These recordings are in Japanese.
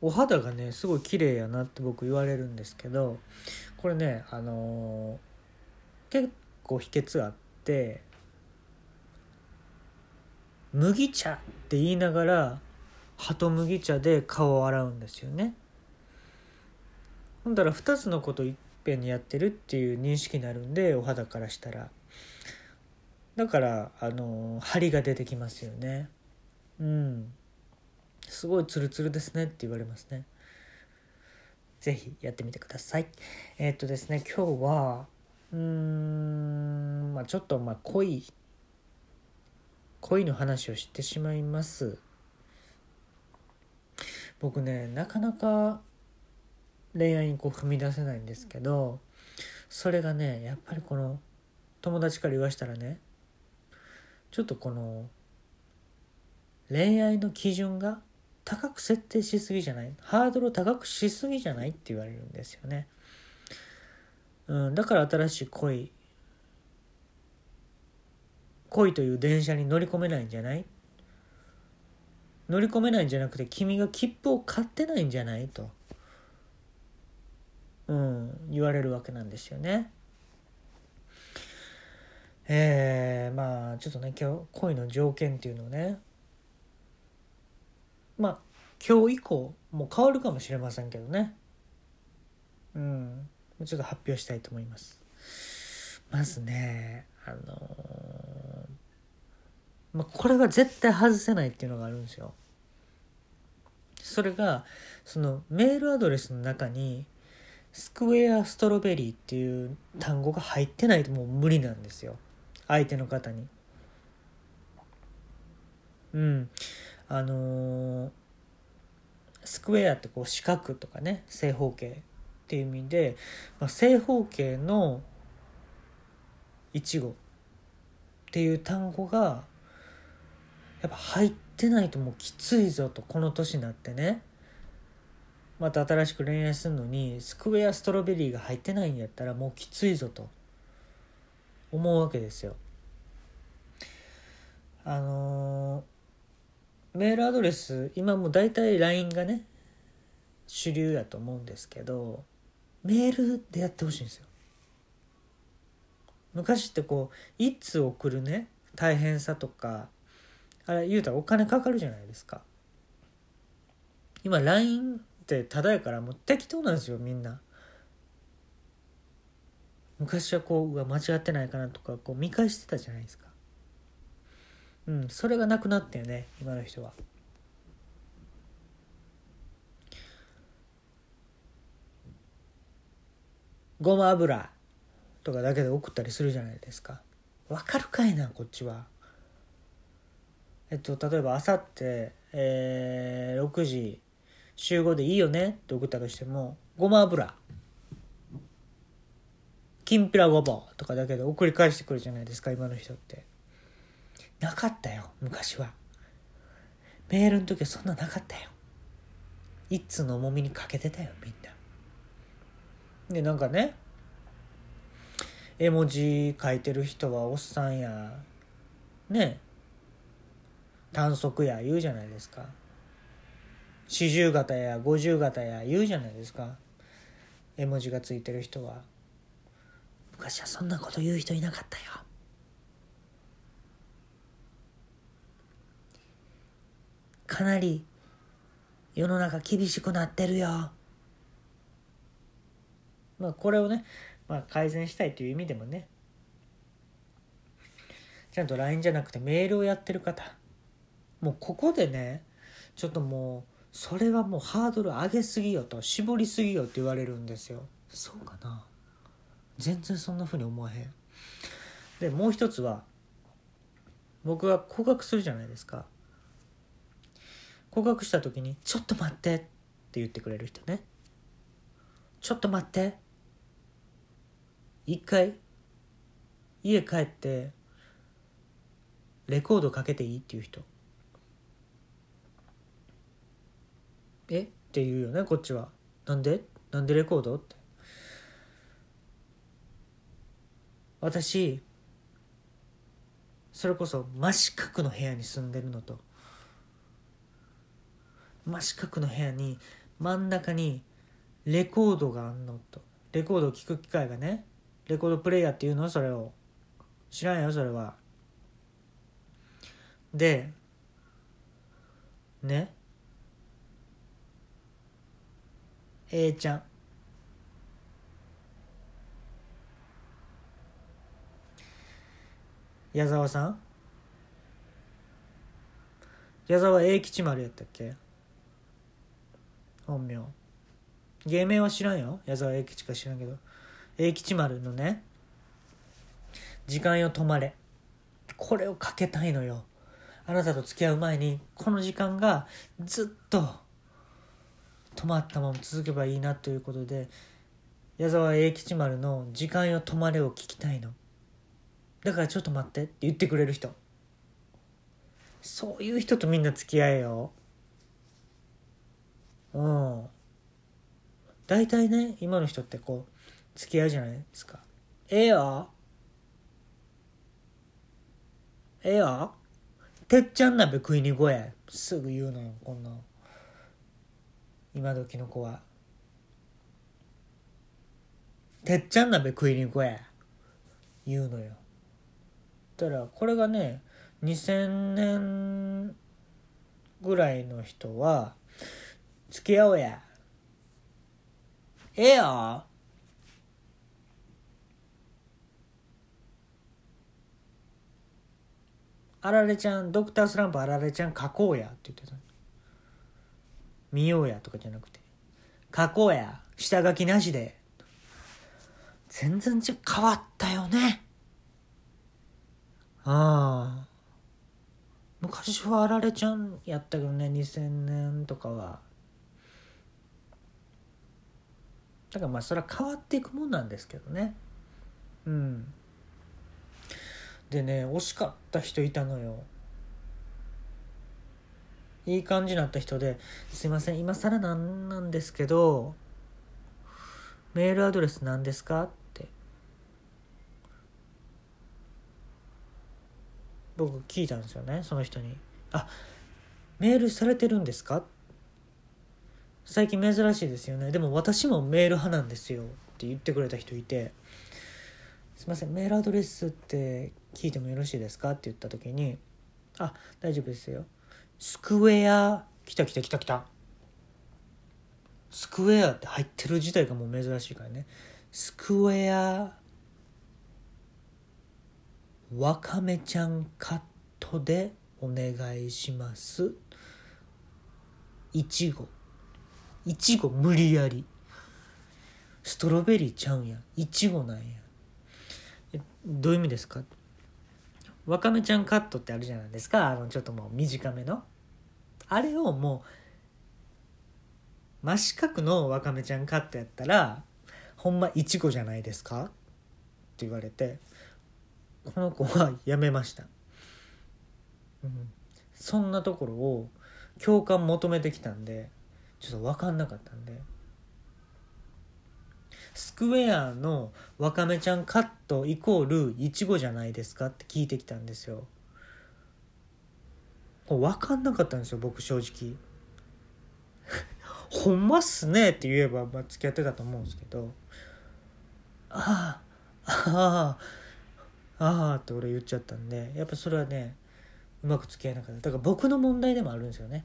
お肌がねすごい綺麗やなって僕言われるんですけどこれねあのー結構秘訣があって麦茶って言いながら鳩麦茶で顔を洗うんですよね。ほんだら2つのこといっぺんにやってるっていう認識になるんでお肌からしたら。だからあの張りが出てきますよね。うん。すごいツルツルですねって言われますね。ぜひやってみてください。えーっとですね今日はうーんまあちょっとまあ恋恋の話をしてしまいます。僕ねなかなか恋愛にこう踏み出せないんですけどそれがねやっぱりこの友達から言わしたらねちょっとこの恋愛の基準が高く設定しすぎじゃない？ハードルを高くしすぎじゃないって言われるんですよね、うん、だから新しい恋恋という電車に乗り込めないんじゃない？乗り込めないんじゃなくて君が切符を買ってないんじゃないと、うん、言われるわけなんですよね。えー、まあちょっとね今日恋の条件っていうのをねまあ今日以降もう変わるかもしれませんけどね。うん。ちょっと発表したいと思います。まずねあのーまあ、これが絶対外せないっていうのがあるんですよ。それがそのメールアドレスの中にスクエアストロベリーっていう単語が入ってないともう無理なんですよ。相手の方に。うん。あのースクエアってこう四角とかね正方形っていう意味で、まあ、正方形のいちごっていう単語がやっぱ入ってないともうきついぞとこの年になってねまた新しく恋愛するのにスクエアストロベリーが入ってないんやったらもうきついぞと思うわけですよ。あのーメールアドレス今もう大体 LINE がね主流やと思うんですけどメールでやってほしいんですよ。昔ってこう一通送るね大変さとかあれ言うたらお金かかるじゃないですか。今 LINE ってただやからもう適当なんですよみんな。昔はこううわ間違ってないかなとかこう見返してたじゃないですか。うんそれがなくなったよね今の人は。ごま油とかだけで送ったりするじゃないですか。わかるかいなこっちは。えっと例えばあさって、えー、6時集合でいいよねって送ったとしてもごま油。きんぴらごぼうとかだけで送り返してくるじゃないですか今の人って。なかったよ昔は。メールの時はそんななかったよ。一通の重みにかけてたよみんな。でなんかね絵文字書いてる人はおっさんやね短足や言うじゃないですか。四十型や五十型や言うじゃないですか。絵文字がついてる人は。昔はそんなこと言う人いなかったよ。かなり世の中厳しくなってるよ。まあこれをね、まあ、改善したいという意味でもね。ちゃんと LINE じゃなくてメールをやってる方。もうここでねちょっともうそれはもうハードル上げすぎよと絞りすぎよって言われるんですよ。そうかな。全然そんな風に思わへん。でもう一つは僕が告白するじゃないですか告白した時に「ちょっと待って」って言ってくれる人ねちょっと待って一回家帰ってレコードかけていいっていう人え？って言うよねこっちはなんでなんでレコード？って私それこそ真四角の部屋に住んでるのと真四角の部屋に真ん中にレコードがあんのと。レコードを聴く機会がね。レコードプレイヤーっていうの？それを。知らんよそれは。でね？A ちゃん。矢沢さん？矢沢永吉丸やったっけ？本名。芸名は知らんよ。矢沢永吉か知らんけど。永吉丸のね。時間よ止まれ。これをかけたいのよ。あなたと付き合う前にこの時間がずっと止まったまま続けばいいなということで矢沢永吉丸の「時間よ止まれ」を聞きたいの。だからちょっと待ってって言ってくれる人。そういう人とみんな付き合えようん大体ね今の人ってこう付き合うじゃないですか。ええよええよてっちゃん鍋食いに行こうや。すぐ言うのよこんな今時の子は。てっちゃん鍋食いに行こうや。言うのよ。たらこれがね2000年ぐらいの人は付き合おうやええよあられちゃんドクタースランプあられちゃん書こうや。って言ってた。見ようやとかじゃなくて。書こうや。下書きなしで。全然じゃ変わったよね。ああ。昔はあられちゃんやったけどね。2000年とかは。だからまあそれは変わっていくもんなんですけどね。うん。でね惜しかった人いたのよ。いい感じになった人ですいません今更なんなんですけどメールアドレス何ですかって。僕聞いたんですよねその人に「あメールされてるんですか?」最近珍しいですよね。でも私もメール派なんですよって言ってくれた人いて「すいませんメールアドレスって聞いてもよろしいですか?」って言った時に「あ大丈夫ですよ。スクエア来た来た来た来た。スクエアって入ってる自体がもう珍しいからね。スクエアわかめちゃんカットでお願いします。いちごいちご無理やり。ストロベリーちゃうんや。いちごなんや。どういう意味ですか？わかめちゃんカットってあるじゃないですか？あのちょっともう短めの。あれをもう真四角のわかめちゃんカットやったらほんまいちごじゃないですか？って言われてこの子はやめました、うん、そんなところを共感求めてきたんでちょっと分かんなかったんで。スクエアのわかめちゃんカットイコールいちごじゃないですかって聞いてきたんですよ。分かんなかったんですよ僕正直。ほんまっすねって言えば、まあ、付き合ってたと思うんですけど。ああああああって俺言っちゃったんでやっぱそれはねうまく付き合えなかった。だから僕の問題でもあるんですよね。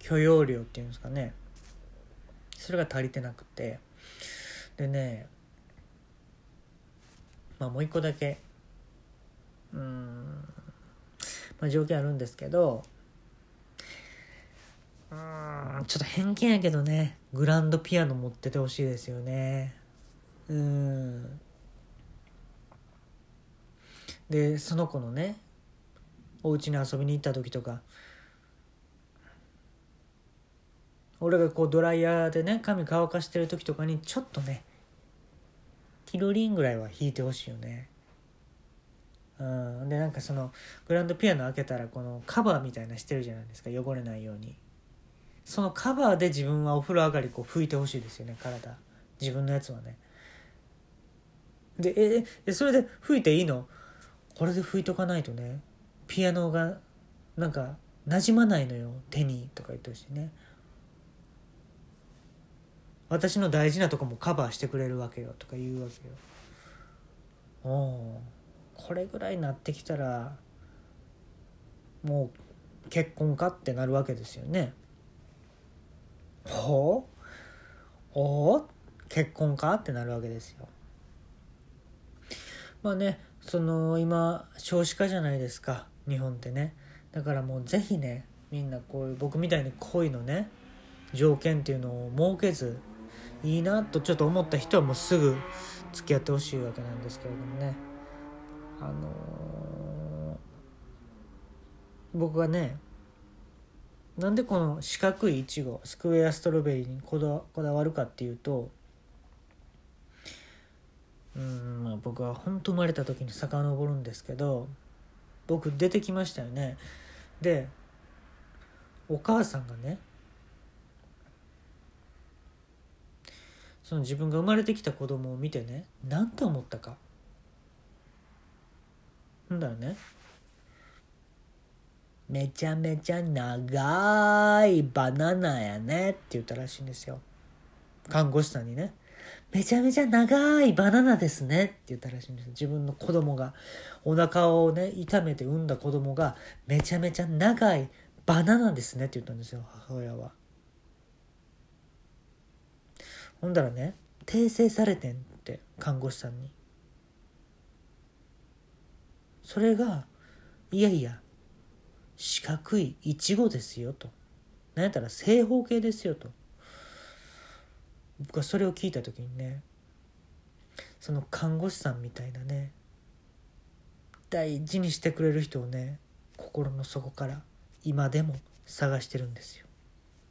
許容量っていうんですかね。それが足りてなくて。でねまあもう一個だけ。うん。まあ条件あるんですけど。うんちょっと偏見やけどね。グランドピアノ持っててほしいですよね。うん。でその子のねお家に遊びに行った時とか。俺がこうドライヤーでね髪乾かしてる時とかにちょっとねキロリンぐらいは弾いてほしいよね。うん。でなんかそのグランドピアノ開けたらこのカバーみたいなしてるじゃないですか。汚れないように。そのカバーで自分はお風呂上がりこう拭いてほしいですよね体。自分のやつはね。でええそれで拭いていいの？これで拭いとかないとねピアノがなんか馴染まないのよ。手にとか言ってほしいね。私の大事なとこもカバーしてくれるわけよとか言うわけよ。おこれぐらいになってきたらもう結婚かってなるわけですよね。ほうおお結婚かってなるわけですよ。まあねその今少子化じゃないですか日本ってね。だからもうぜひねみんなこういう僕みたいに恋のね条件っていうのを設けずいいなとちょっと思った人はもうすぐ付き合ってほしいわけなんですけれどもね。あのー、僕はねなんでこの四角いいちごスクエアストロベリーにこだこだわるかっていうとうんまあ僕は本当生まれた時に遡るんですけど僕出てきましたよね。でお母さんがねその自分が生まれてきた子供を見てね何と思ったか。んだよね。めちゃめちゃ長いバナナやね。って言ったらしいんですよ。看護師さんにね。めちゃめちゃ長いバナナですね。って言ったらしいんです自分の子供が。お腹をね痛めて産んだ子供がめちゃめちゃ長いバナナですね。って言ったんですよ母親は。ほんだらね訂正されてんって看護師さんに。それがいやいや四角いいちごですよと。なんやったら正方形ですよと。僕はそれを聞いた時にねその看護師さんみたいなね大事にしてくれる人をね心の底から今でも探してるんですよ。